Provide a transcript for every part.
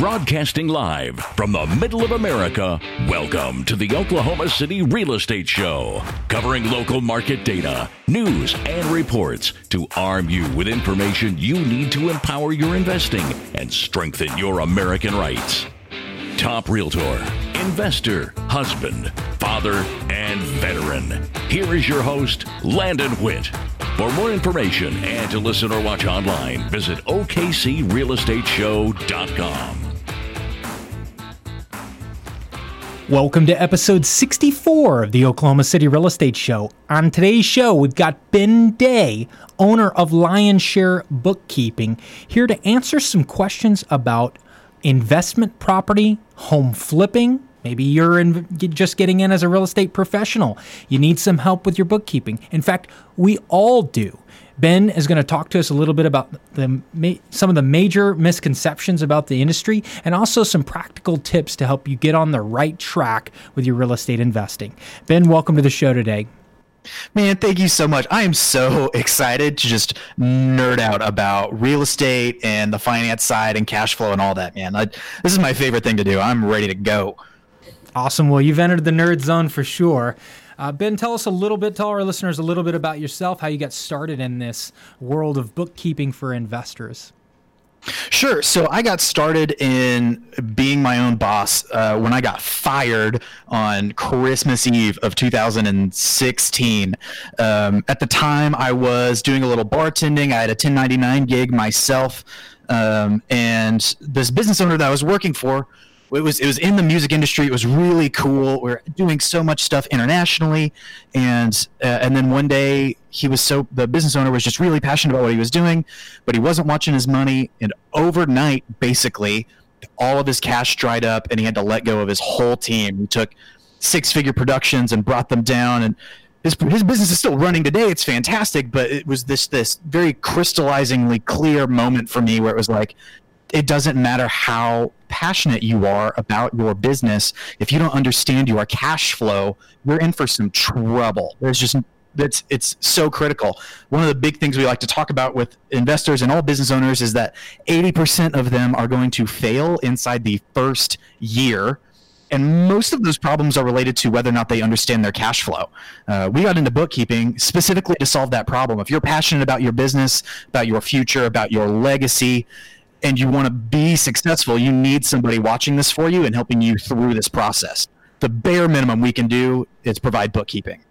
Broadcasting live from the middle of America, welcome to the Oklahoma City Real Estate Show, covering local market data, news, and reports to arm you with information you need to empower your investing and strengthen your American rights. Top realtor, investor, husband, father, and veteran. Here is your host, Landon Witt. For more information and to listen or watch online, visit OKCRealEstateShow.com. Welcome to episode 64 of the Oklahoma City Real Estate Show. On today's show, we've got Ben Day, owner of Lion Share Bookkeeping, here to answer some questions about investment property, home flipping. Maybe you're in, just getting in as a real estate professional. You need some help with your bookkeeping. In fact, we all do. Ben is going to talk to us a little bit about the some of the major misconceptions about the industry and also some practical tips to help you get on the right track with your real estate investing. Ben, welcome to the show today. Man, thank you so much. I am so excited to just nerd out about real estate and the finance side and cash flow and all that, man. I, this is my favorite thing to do. I'm ready to go. Awesome. Well, you've entered the nerd zone for sure. Uh, ben, tell us a little bit, tell our listeners a little bit about yourself, how you got started in this world of bookkeeping for investors. Sure. So I got started in being my own boss uh, when I got fired on Christmas Eve of 2016. Um, at the time, I was doing a little bartending. I had a 1099 gig myself. Um, and this business owner that I was working for it was it was in the music industry. It was really cool. We are doing so much stuff internationally, and uh, and then one day he was so the business owner was just really passionate about what he was doing, but he wasn't watching his money. And overnight, basically, all of his cash dried up, and he had to let go of his whole team. He took six figure productions and brought them down, and his, his business is still running today. It's fantastic, but it was this this very crystallizingly clear moment for me where it was like, it doesn't matter how passionate you are about your business if you don't understand your cash flow you're in for some trouble there's just it's it's so critical one of the big things we like to talk about with investors and all business owners is that 80% of them are going to fail inside the first year and most of those problems are related to whether or not they understand their cash flow. Uh, we got into bookkeeping specifically to solve that problem. If you're passionate about your business, about your future, about your legacy, and you want to be successful, you need somebody watching this for you and helping you through this process. The bare minimum we can do is provide bookkeeping.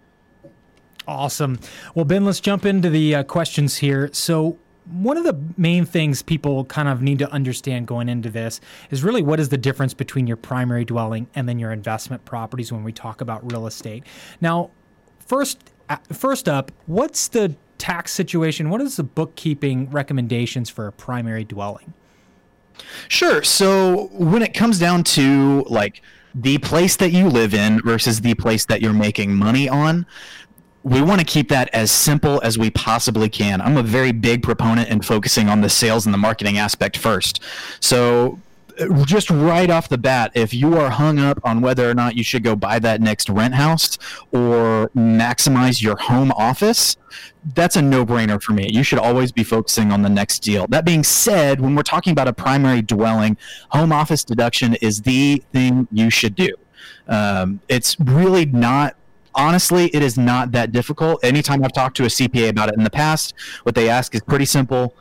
Awesome. Well, Ben, let's jump into the uh, questions here. So, one of the main things people kind of need to understand going into this is really what is the difference between your primary dwelling and then your investment properties when we talk about real estate. Now, first, uh, first up, what's the tax situation? What is the bookkeeping recommendations for a primary dwelling? Sure. So when it comes down to like the place that you live in versus the place that you're making money on, we want to keep that as simple as we possibly can. I'm a very big proponent in focusing on the sales and the marketing aspect first. So just right off the bat, if you are hung up on whether or not you should go buy that next rent house or maximize your home office, that's a no-brainer for me. You should always be focusing on the next deal. That being said, when we're talking about a primary dwelling, home office deduction is the thing you should do. Um, it's really not honestly, it is not that difficult. Anytime I've talked to a CPA about it in the past, what they ask is pretty simple.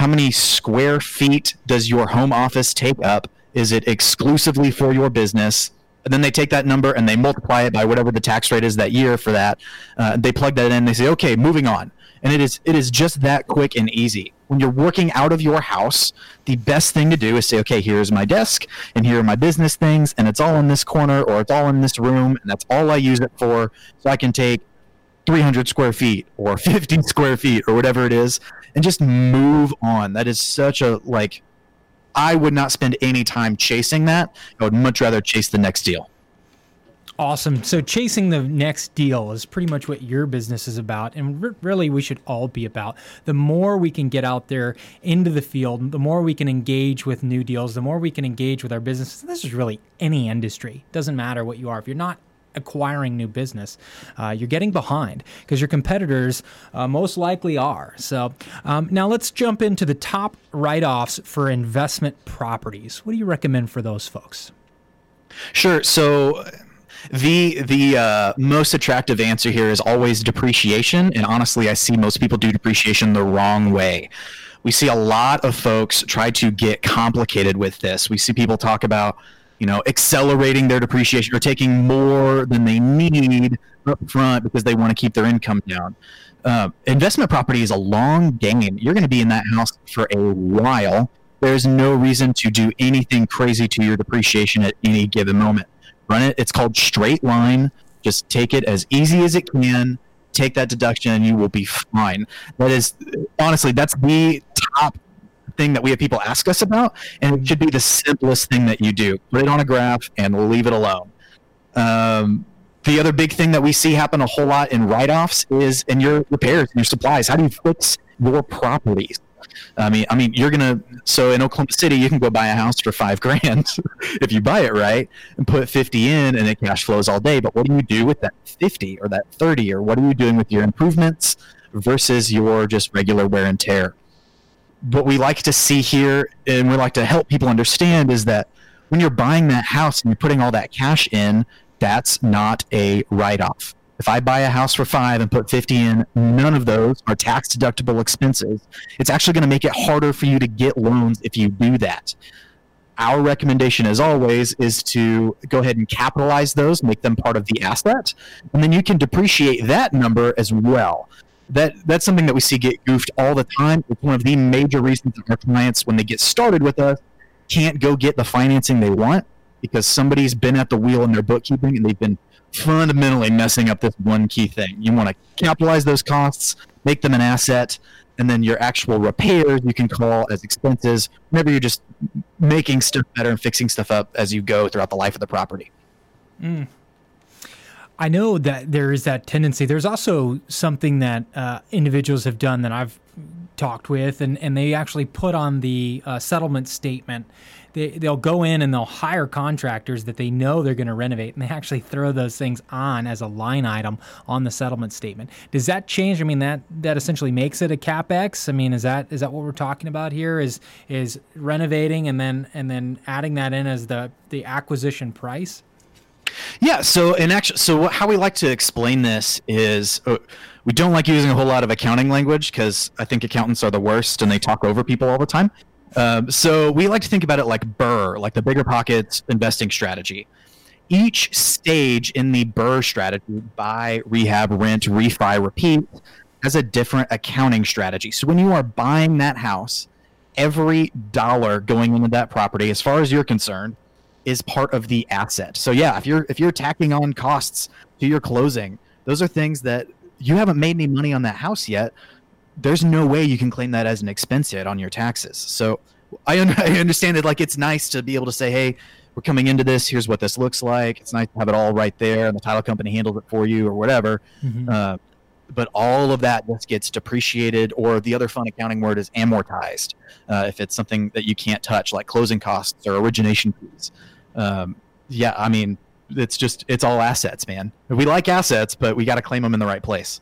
How many square feet does your home office take up? Is it exclusively for your business? and then they take that number and they multiply it by whatever the tax rate is that year for that. Uh, they plug that in. They say, okay, moving on. And it is it is just that quick and easy. When you're working out of your house, the best thing to do is say, okay, here's my desk and here are my business things, and it's all in this corner or it's all in this room, and that's all I use it for. So I can take 300 square feet or 50 square feet or whatever it is, and just move on. That is such a like I would not spend any time chasing that. I would much rather chase the next deal. Awesome. So, chasing the next deal is pretty much what your business is about. And re- really, we should all be about. The more we can get out there into the field, the more we can engage with new deals, the more we can engage with our business. This is really any industry. Doesn't matter what you are. If you're not acquiring new business, uh, you're getting behind because your competitors uh, most likely are. So um, now let's jump into the top write offs for investment properties. What do you recommend for those folks? Sure. So the the uh, most attractive answer here is always depreciation, and honestly, I see most people do depreciation the wrong way. We see a lot of folks try to get complicated with this. We see people talk about you know, accelerating their depreciation or taking more than they need up front because they want to keep their income down. Uh, investment property is a long game. You're going to be in that house for a while. There's no reason to do anything crazy to your depreciation at any given moment. Run it. It's called straight line. Just take it as easy as it can. Take that deduction, and you will be fine. That is honestly, that's the top thing that we have people ask us about, and it should be the simplest thing that you do. Put it on a graph and leave it alone. Um, the other big thing that we see happen a whole lot in write-offs is in your repairs and your supplies. How do you fix your properties? I mean, I mean, you're gonna. So in Oklahoma City, you can go buy a house for five grand if you buy it right and put fifty in, and it cash flows all day. But what do you do with that fifty or that thirty, or what are you doing with your improvements versus your just regular wear and tear? What we like to see here and we like to help people understand is that when you're buying that house and you're putting all that cash in, that's not a write off. If I buy a house for five and put 50 in, none of those are tax deductible expenses. It's actually going to make it harder for you to get loans if you do that. Our recommendation, as always, is to go ahead and capitalize those, make them part of the asset, and then you can depreciate that number as well that that's something that we see get goofed all the time. It's one of the major reasons that our clients, when they get started with us, can't go get the financing they want because somebody's been at the wheel in their bookkeeping and they've been fundamentally messing up this one key thing. You want to capitalize those costs, make them an asset, and then your actual repairs you can call as expenses whenever you're just making stuff better and fixing stuff up as you go throughout the life of the property. Mm. I know that there is that tendency. There's also something that uh, individuals have done that I've talked with, and, and they actually put on the uh, settlement statement. They, they'll go in and they'll hire contractors that they know they're going to renovate, and they actually throw those things on as a line item on the settlement statement. Does that change? I mean, that that essentially makes it a capex. I mean, is that is that what we're talking about here? Is is renovating and then and then adding that in as the the acquisition price? Yeah. So, in actually, so how we like to explain this is uh, we don't like using a whole lot of accounting language because I think accountants are the worst and they talk over people all the time. Um, so we like to think about it like BRRRR, like the BiggerPockets investing strategy. Each stage in the BRRRR strategy, buy, rehab, rent, refi, repeat, has a different accounting strategy. So when you are buying that house, every dollar going into that property, as far as you're concerned, is part of the asset. So yeah, if you're if you're tacking on costs to your closing, those are things that you haven't made any money on that house yet. There's no way you can claim that as an expense yet on your taxes. So I, un- I understand it. Like it's nice to be able to say, hey, we're coming into this. Here's what this looks like. It's nice to have it all right there, and the title company handles it for you or whatever. Mm-hmm. Uh, but all of that just gets depreciated, or the other fun accounting word is amortized. Uh, if it's something that you can't touch, like closing costs or origination fees um, yeah, I mean, it's just it's all assets, man. We like assets, but we got to claim them in the right place.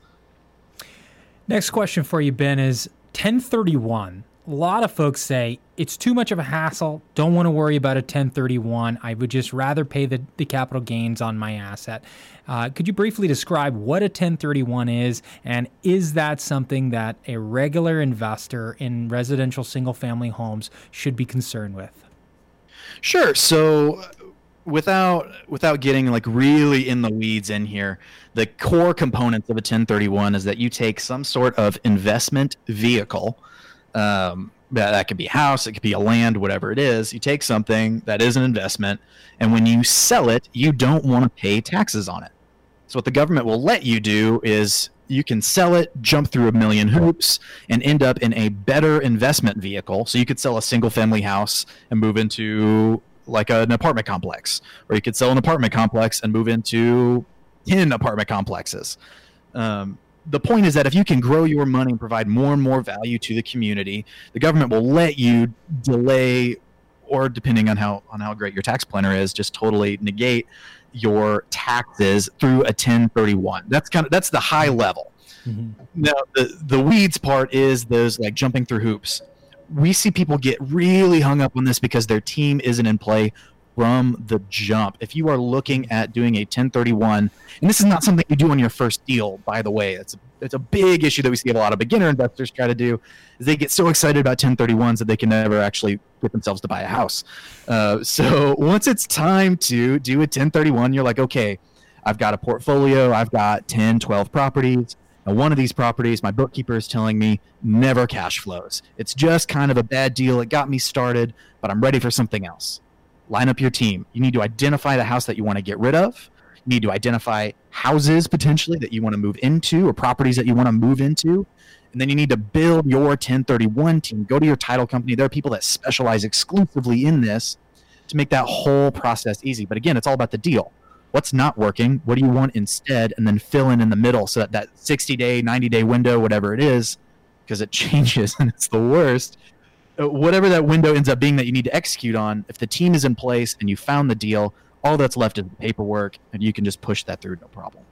Next question for you, Ben, is 1031. A lot of folks say it's too much of a hassle. Don't want to worry about a 1031. I would just rather pay the, the capital gains on my asset. Uh, could you briefly describe what a 1031 is, and is that something that a regular investor in residential single family homes should be concerned with? Sure. So without without getting like really in the weeds in here, the core components of a 1031 is that you take some sort of investment vehicle. Um, that, that could be a house, it could be a land, whatever it is. You take something that is an investment, and when you sell it, you don't want to pay taxes on it. So what the government will let you do is you can sell it, jump through a million hoops, and end up in a better investment vehicle. So you could sell a single family house and move into like an apartment complex, or you could sell an apartment complex and move into 10 apartment complexes. Um, the point is that if you can grow your money and provide more and more value to the community, the government will let you delay or depending on how on how great your tax planner is, just totally negate your taxes through a 1031. That's kind of that's the high level. Mm-hmm. Now the the weeds part is those like jumping through hoops. We see people get really hung up on this because their team isn't in play from the jump. If you are looking at doing a 1031, and this is not something you do on your first deal, by the way, it's a, it's a big issue that we see a lot of beginner investors try to do, is they get so excited about 1031s that they can never actually get themselves to buy a house. Uh, so once it's time to do a 1031, you're like, okay, I've got a portfolio, I've got 10, 12 properties. Now, one of these properties, my bookkeeper is telling me never cash flows. It's just kind of a bad deal. It got me started, but I'm ready for something else line up your team. You need to identify the house that you want to get rid of. You need to identify houses potentially that you want to move into or properties that you want to move into. And then you need to build your 1031 team. Go to your title company. There are people that specialize exclusively in this to make that whole process easy. But again, it's all about the deal. What's not working? What do you want instead? And then fill in in the middle so that that 60 day, 90 day window, whatever it is, because it changes and it's the worst uh, whatever that window ends up being that you need to execute on, if the team is in place and you found the deal, all that's left is the paperwork, and you can just push that through no problem.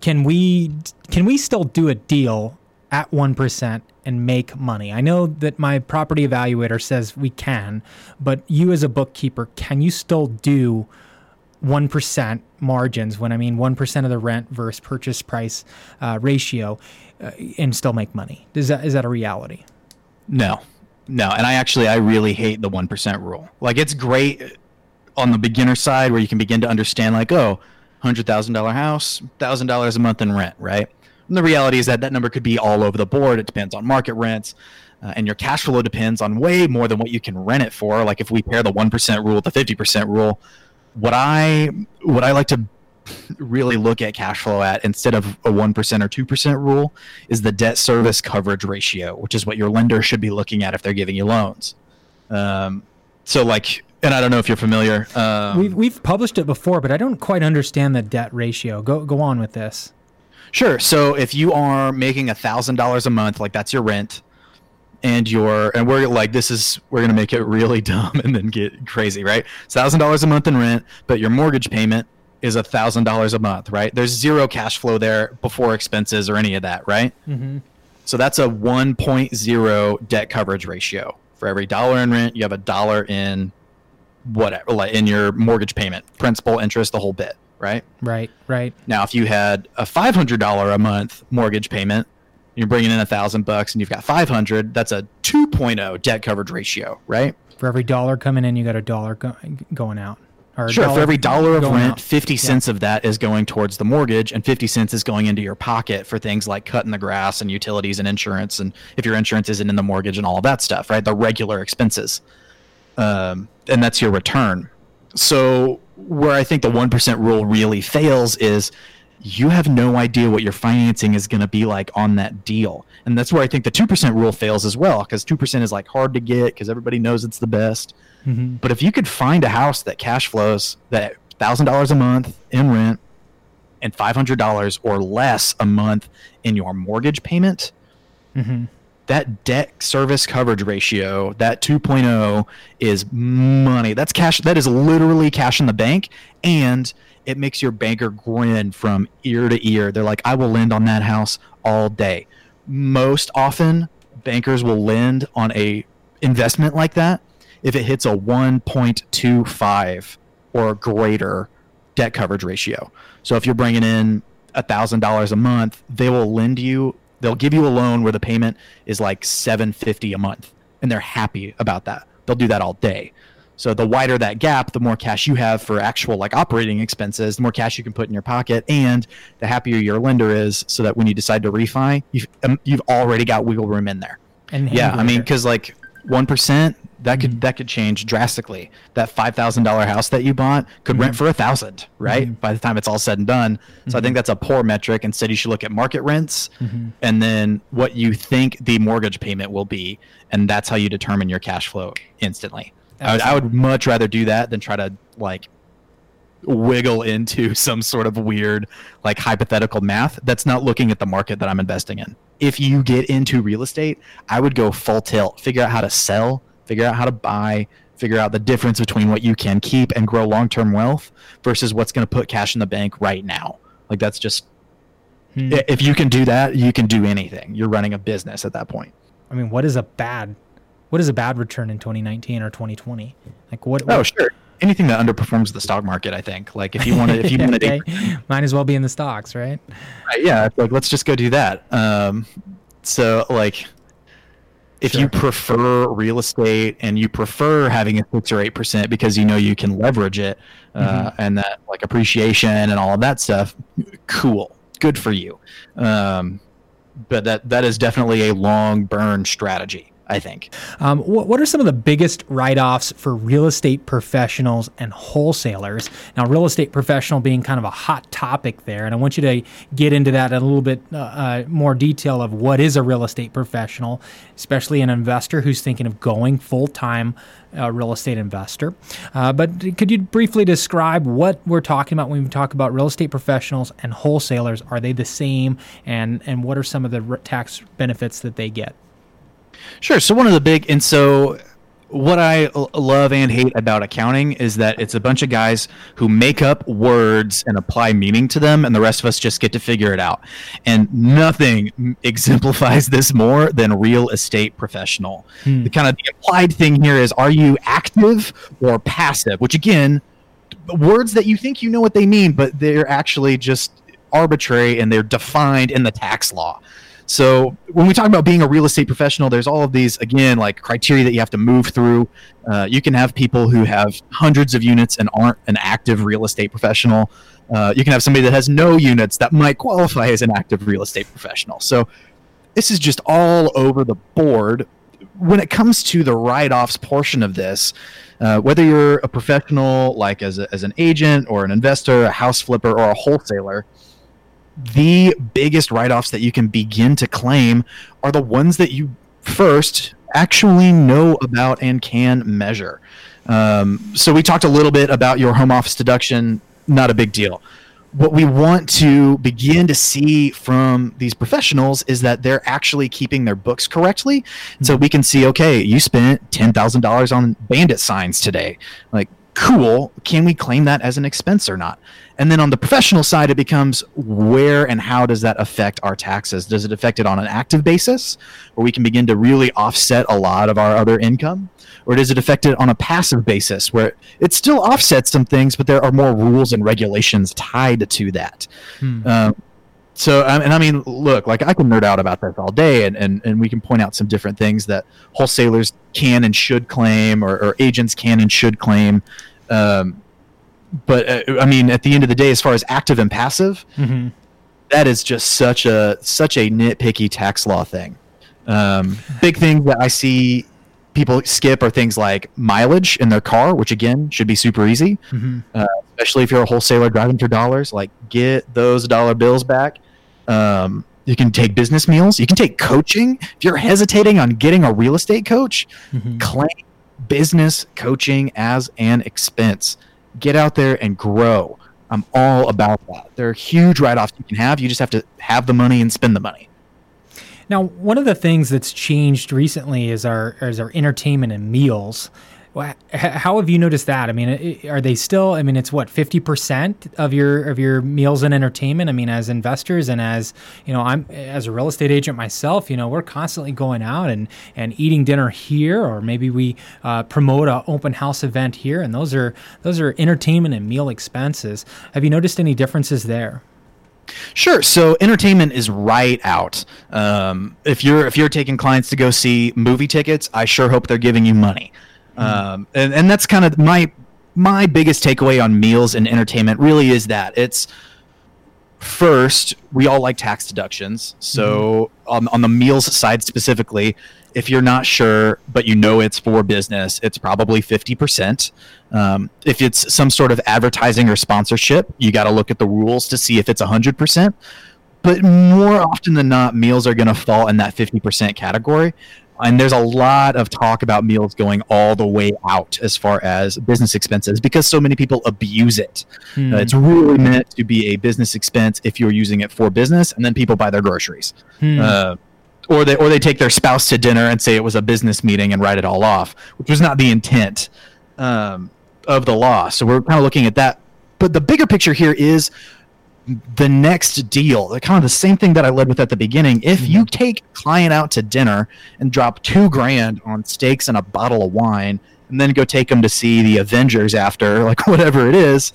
Can we can we still do a deal at one percent and make money? I know that my property evaluator says we can, but you as a bookkeeper, can you still do one percent margins when I mean one percent of the rent versus purchase price uh, ratio, uh, and still make money? Is that is that a reality? No, no, and I actually I really hate the one percent rule. Like it's great on the beginner side where you can begin to understand like oh, hundred thousand dollar house, thousand dollars a month in rent, right? And the reality is that that number could be all over the board. It depends on market rents. Uh, and your cash flow depends on way more than what you can rent it for. Like if we pair the one percent rule with the fifty percent rule, what I what I like to really look at cash flow at instead of a 1% or 2% rule is the debt service coverage ratio, which is what your lender should be looking at if they're giving you loans. Um, so, like, and I don't know if you're familiar. Um, we've, we've published it before, but I don't quite understand the debt ratio. Go, go on with this. Sure. So, if you are making a $1,000 a month, like that's your rent, and your and we're like this is we're gonna make it really dumb and then get crazy right thousand dollars a month in rent but your mortgage payment is a thousand dollars a month, right? There's zero cash flow there before expenses or any of that, right? Mm-hmm. So that's a 1.0 debt coverage ratio. For every dollar in rent, you have a dollar in whatever, like in your mortgage payment, principal, interest, the whole bit, right? Right, right. Now, if you had a $500 a month mortgage payment, you're bringing in a thousand bucks and you've got 500, that's a 2.0 debt coverage ratio, right? For every dollar coming in, you got a dollar go- going out. Or sure, for every dollar of rent, out. 50 cents of that is going towards the mortgage, and 50 cents is going into your pocket for things like cutting the grass and utilities and insurance. And if your insurance isn't in the mortgage and all of that stuff, right? The regular expenses. Um, and that's your return. So, where I think the 1% rule really fails is you have no idea what your financing is going to be like on that deal. And that's where I think the 2% rule fails as well, because 2% is like hard to get because everybody knows it's the best. Mm-hmm. But if you could find a house that cash flows that $1,000 a month in rent and $500 or less a month in your mortgage payment, mm-hmm. That debt service coverage ratio, that 2.0 is money. That's cash. That is literally cash in the bank. And it makes your banker grin from ear to ear. They're like, I will lend on that house all day. Most often, bankers will lend on a investment like that if it hits a 1.25 or greater debt coverage ratio. So if you're bringing in $1,000 a month, they will lend you, they'll give you a loan where the payment is like 750 a month and they're happy about that. They'll do that all day. So the wider that gap, the more cash you have for actual like operating expenses, the more cash you can put in your pocket, and the happier your lender is, so that when you decide to refi, you've um, you've already got wiggle room in there. And yeah, I mean, because like one percent, that could mm-hmm. that could change drastically. That five thousand dollar house that you bought could mm-hmm. rent for a thousand, right? Mm-hmm. By the time it's all said and done. So I think mm-hmm. that's a poor metric. Instead, you should look at market rents mm-hmm. and then what you think the mortgage payment will be, and that's how you determine your cash flow instantly. I would, I would much rather do that than try to like wiggle into some sort of weird like hypothetical math that's not looking at the market that I'm investing in. If you get into real estate, I would go full tilt, figure out how to sell, figure out how to buy, figure out the difference between what you can keep and grow long-term wealth versus what's going to put cash in the bank right now. Like that's just hmm. if you can do that, you can do anything. You're running a business at that point. I mean, what is a bad what is a bad return in 2019 or 2020? Like what? Oh, sure. Anything that underperforms the stock market, I think. Like if you want to, if you want to, okay. might as well be in the stocks, right? right yeah. Like let's just go do that. Um, so like if sure. you prefer real estate and you prefer having a six or eight percent because you know you can leverage it uh, mm-hmm. and that like appreciation and all of that stuff, cool, good for you. Um, but that that is definitely a long burn strategy. I think. Um, what, what, are some of the biggest write offs for real estate professionals and wholesalers? Now, real estate professional being kind of a hot topic there, and I want you to get into that in a little bit uh, uh, more detail of what is a real estate professional, especially an investor who's thinking of going full time. Uh, real estate investor. Uh, but could you briefly describe what we're talking about when we talk about real estate professionals and wholesalers? Are they the same? And, and what are some of the tax benefits that they get? Sure. So one of the big and so what I love and hate about accounting is that it's a bunch of guys who make up words and apply meaning to them, and the rest of us just get to figure it out. And nothing exemplifies this more than real estate professional. Hmm. The kind of the implied thing here is: are you active or passive? Which again, words that you think you know what they mean, but they're actually just arbitrary and they're defined in the tax law. So when we talk about being a real estate professional, there's all of these again like criteria that you have to move through. Uh, you can have people who have hundreds of units and aren't an active real estate professional. Uh, you can have somebody that has no units that might qualify as an active real estate professional. So this is just all over the board. When it comes to the write-offs portion of this, uh, whether you're a professional like as, a, as an agent or an investor, a house flipper, or a wholesaler, the biggest write-offs that you can begin to claim are the ones that you first actually know about and can measure. Um, so we talked a little bit about your home office deduction. Not a big deal. What we want to begin to see from these professionals is that they're actually keeping their books correctly. So we can see, okay, you spent ten thousand dollars on bandit signs today. Like, cool. Can we claim that as an expense or not? And then on the professional side, it becomes where and how does that affect our taxes? Does it affect it on an active basis, where we can begin to really offset a lot of our other income? Or does it affect it on a passive basis, where it still offsets some things, but there are more rules and regulations tied to that? Hmm. Um, so and I mean, look, like I can nerd out about this all day, and, and, and we can point out some different things that wholesalers can and should claim, or, or agents can and should claim. Um, but uh, I mean, at the end of the day, as far as active and passive, mm-hmm. that is just such a such a nitpicky tax law thing. Um, big things that I see people skip are things like mileage in their car, which again should be super easy, mm-hmm. uh, especially if you're a wholesaler driving for dollars. Like, get those dollar bills back. Um, you can take business meals. You can take coaching. If you're hesitating on getting a real estate coach, mm-hmm. claim business coaching as an expense get out there and grow. I'm all about that. There are huge write offs you can have. You just have to have the money and spend the money. Now, one of the things that's changed recently is our is our entertainment and meals. How have you noticed that? I mean, are they still? I mean, it's what fifty percent of your of your meals and entertainment. I mean, as investors and as you know, I'm as a real estate agent myself. You know, we're constantly going out and and eating dinner here, or maybe we uh, promote a open house event here, and those are those are entertainment and meal expenses. Have you noticed any differences there? Sure. So entertainment is right out. Um, if you're if you're taking clients to go see movie tickets, I sure hope they're giving you money. Um, and, and that's kind of my my biggest takeaway on meals and entertainment really is that it's first we all like tax deductions. So mm-hmm. on, on the meals side specifically if you're not sure but you know it's for business it's probably 50% um, if it's some sort of advertising or sponsorship you got to look at the rules to see if it's 100% but more often than not meals are going to fall in that 50% category and there's a lot of talk about meals going all the way out as far as business expenses because so many people abuse it. Hmm. Uh, it's really meant to be a business expense if you're using it for business, and then people buy their groceries. Hmm. Uh, or they or they take their spouse to dinner and say it was a business meeting and write it all off, which was not the intent. um, of the law. So we're kind of looking at that. But the bigger picture here is the next deal, kind of the same thing that I led with at the beginning. If mm-hmm. you take a client out to dinner and drop two grand on steaks and a bottle of wine, and then go take them to see the Avengers after, like whatever it is,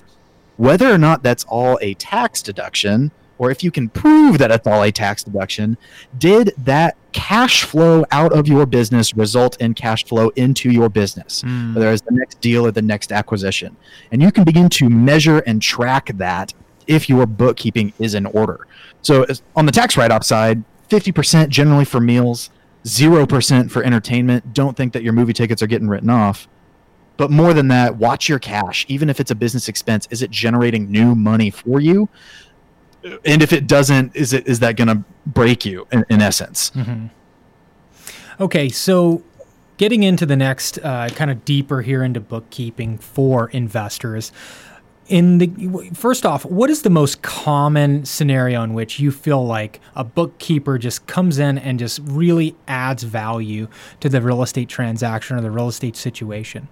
whether or not that's all a tax deduction, or if you can prove that it's all a tax deduction, did that cash flow out of your business result in cash flow into your business, mm. whether it's the next deal or the next acquisition? And you can begin to measure and track that if your bookkeeping is in order. So on the tax write off side, 50% generally for meals, 0% for entertainment. Don't think that your movie tickets are getting written off. But more than that, watch your cash. Even if it's a business expense, is it generating new money for you? And if it doesn't, is it is that going to break you in, in essence? Mm-hmm. Okay, so getting into the next uh, kind of deeper here into bookkeeping for investors in the first off what is the most common scenario in which you feel like a bookkeeper just comes in and just really adds value to the real estate transaction or the real estate situation?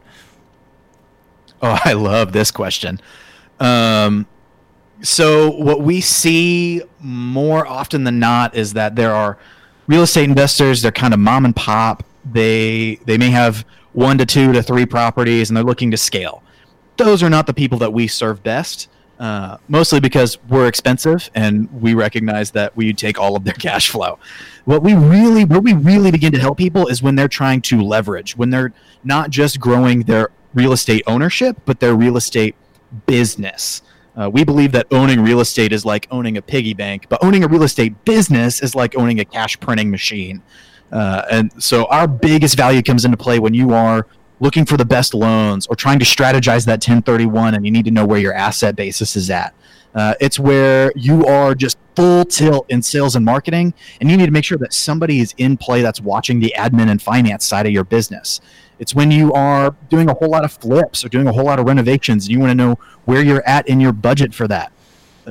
Oh i love this question. Um, so what we see more often than not is that there are real estate investors they're kind of mom and pop. They they may have one to two to three properties and they're looking to scale those are not the people that we serve best. Uh, mostly because we're expensive and we recognize that we take all of their cash flow. What we really, what we really begin to help people is when they're trying to leverage, when they're not just growing their real estate ownership, but their real estate business. Uh, we believe that owning real estate is like owning a piggy bank, but owning a real estate business is like owning a cash printing machine. Uh, and so our biggest value comes into play when you are looking for the best loans or trying to strategize that 1031 and you need to know where your asset basis is at. Uh, it's where you are just full tilt in sales and marketing, and you need to make sure that somebody is in play that's watching the admin and finance side of your business. It's when you are doing a whole lot of flips or doing a whole lot of renovations, and you want to know where you're at in your budget for that.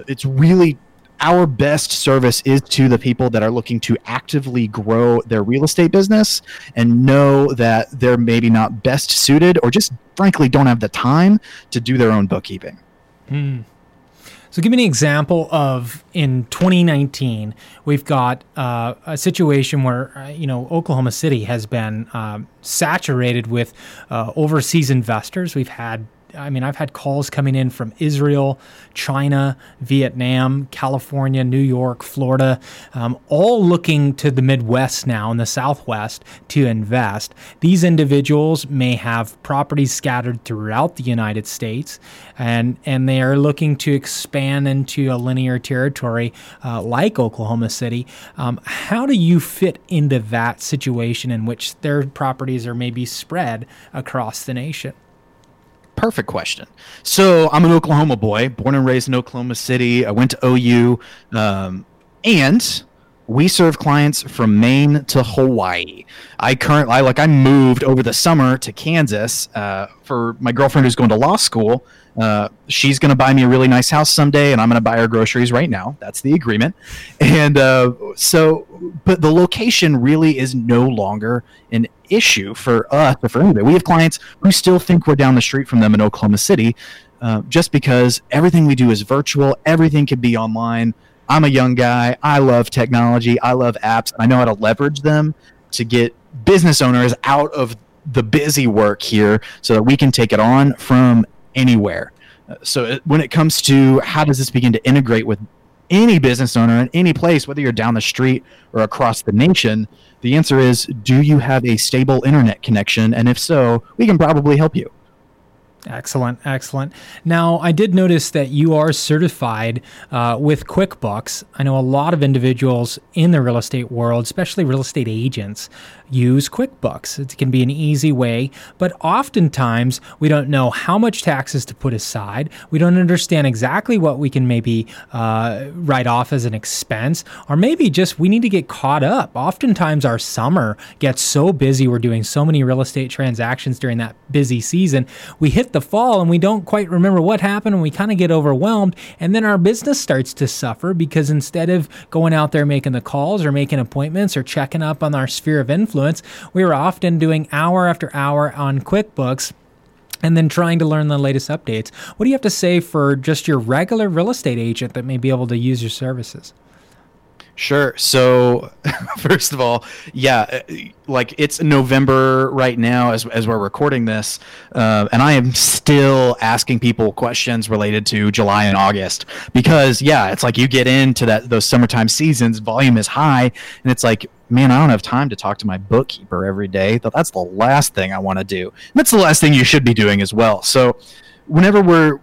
It's really our best service is to the people that are looking to actively grow their real estate business and know that they're maybe not best suited or just frankly don't have the time to do their own bookkeeping. Mm. So, give me an example of in 2019, we've got uh, a situation where, uh, you know, Oklahoma City has been uh, saturated with uh, overseas investors. We've had I mean, I've had calls coming in from Israel, China, Vietnam, California, New York, Florida, um, all looking to the Midwest now and the Southwest to invest. These individuals may have properties scattered throughout the United States, and and they are looking to expand into a linear territory uh, like Oklahoma City. Um, how do you fit into that situation in which their properties are maybe spread across the nation? Perfect question. So I'm an Oklahoma boy, born and raised in Oklahoma City. I went to OU, um, and we serve clients from Maine to Hawaii. I currently, like, I moved over the summer to Kansas uh, for my girlfriend who's going to law school. Uh, she's going to buy me a really nice house someday, and I'm going to buy her groceries right now. That's the agreement. And uh, so, but the location really is no longer an issue for us or for anybody. We have clients who still think we're down the street from them in Oklahoma City, uh, just because everything we do is virtual, everything can be online. I'm a young guy. I love technology. I love apps. I know how to leverage them to get business owners out of the busy work here so that we can take it on from anywhere. Uh, so it, when it comes to how does this begin to integrate with any business owner in any place, whether you're down the street or across the nation, the answer is do you have a stable internet connection? And if so, we can probably help you. Excellent, excellent. Now, I did notice that you are certified uh, with QuickBooks. I know a lot of individuals in the real estate world, especially real estate agents, use QuickBooks. It can be an easy way, but oftentimes we don't know how much taxes to put aside. We don't understand exactly what we can maybe uh, write off as an expense, or maybe just we need to get caught up. Oftentimes, our summer gets so busy, we're doing so many real estate transactions during that busy season. We hit the fall and we don't quite remember what happened and we kind of get overwhelmed. And then our business starts to suffer because instead of going out there making the calls or making appointments or checking up on our sphere of influence, we were often doing hour after hour on QuickBooks and then trying to learn the latest updates. What do you have to say for just your regular real estate agent that may be able to use your services? Sure. So, first of all, yeah, uh, like it's November right now as, as we're recording this, uh, and I am still asking people questions related to July and August because, yeah, it's like you get into that those summertime seasons, volume is high, and it's like, man, I don't have time to talk to my bookkeeper every day. That's the last thing I want to do. And that's the last thing you should be doing as well. So, whenever we're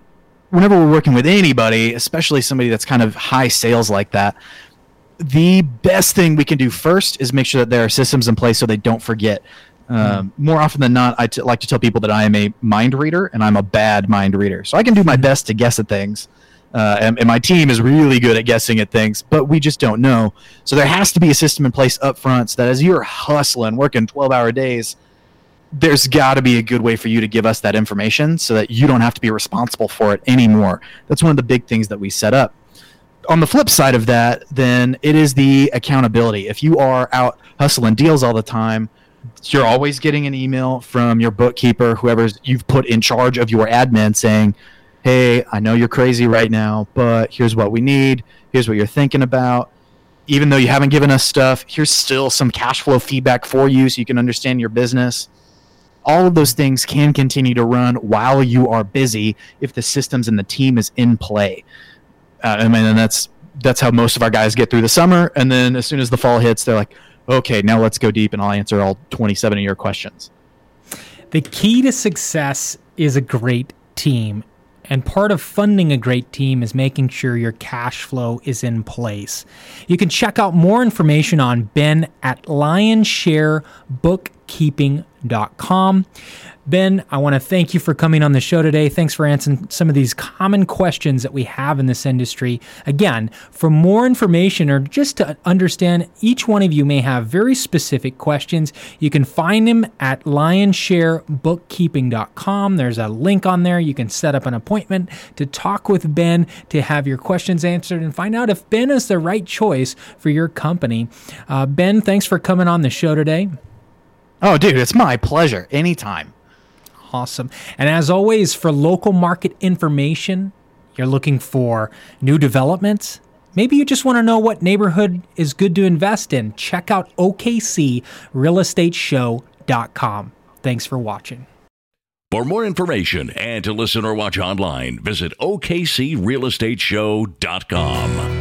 whenever we're working with anybody, especially somebody that's kind of high sales like that the best thing we can do first is make sure that there are systems in place so they don't forget. Um, mm. More often than not, I t- like to tell people that I am a mind reader and I'm a bad mind reader. So I can do my hmm. best to guess at things. Uh, and, and, my team is really good at guessing at things, but we just don't know. So there has to be a system in place up front so that as you're hustling, working 12 hour days, there's got to be a good way for you to give us that information so that you don't have to be responsible for it anymore. That's one of the big things that we set up on the flip side of that, then it is the accountability. If you are out hustling deals all the time, you're always getting an email from your bookkeeper, whoever you've put in charge of your admin, saying, "Hey, I know you're crazy right now, but here's what we need. Here's what you're thinking about." Even though you haven't given us stuff, here's still some cash flow feedback for you so you can understand your business. All of those things can continue to run while you are busy if the systems and the team is in play uh, I mean, and that's that's how most of our guys get through the summer. And then as soon as the fall hits, they're like, okay, now let's go deep, and I'll answer all 27 of your questions. The key to success is a great team. And part of funding a great team is making sure your cash flow is in place. You can check out more information on Ben at lionsharebookkeeping.com. Ben, I want to thank you for coming on the show today. Thanks for answering some of these common questions that we have in this industry. Again, for more information or just to understand, each one of you may have very specific questions. You can find them at lionsharebookkeeping.com. There's a link on there. You can set up an appointment to talk with Ben to have your questions answered and find out if Ben is the right choice for your company. Uh, ben, thanks for coming on the show today. Oh, dude, it's my pleasure. Anytime. Awesome. And as always, for local market information, you're looking for new developments. Maybe you just want to know what neighborhood is good to invest in. Check out OKCRealEstateShow.com. Thanks for watching. For more information and to listen or watch online, visit OKCRealEstateShow.com.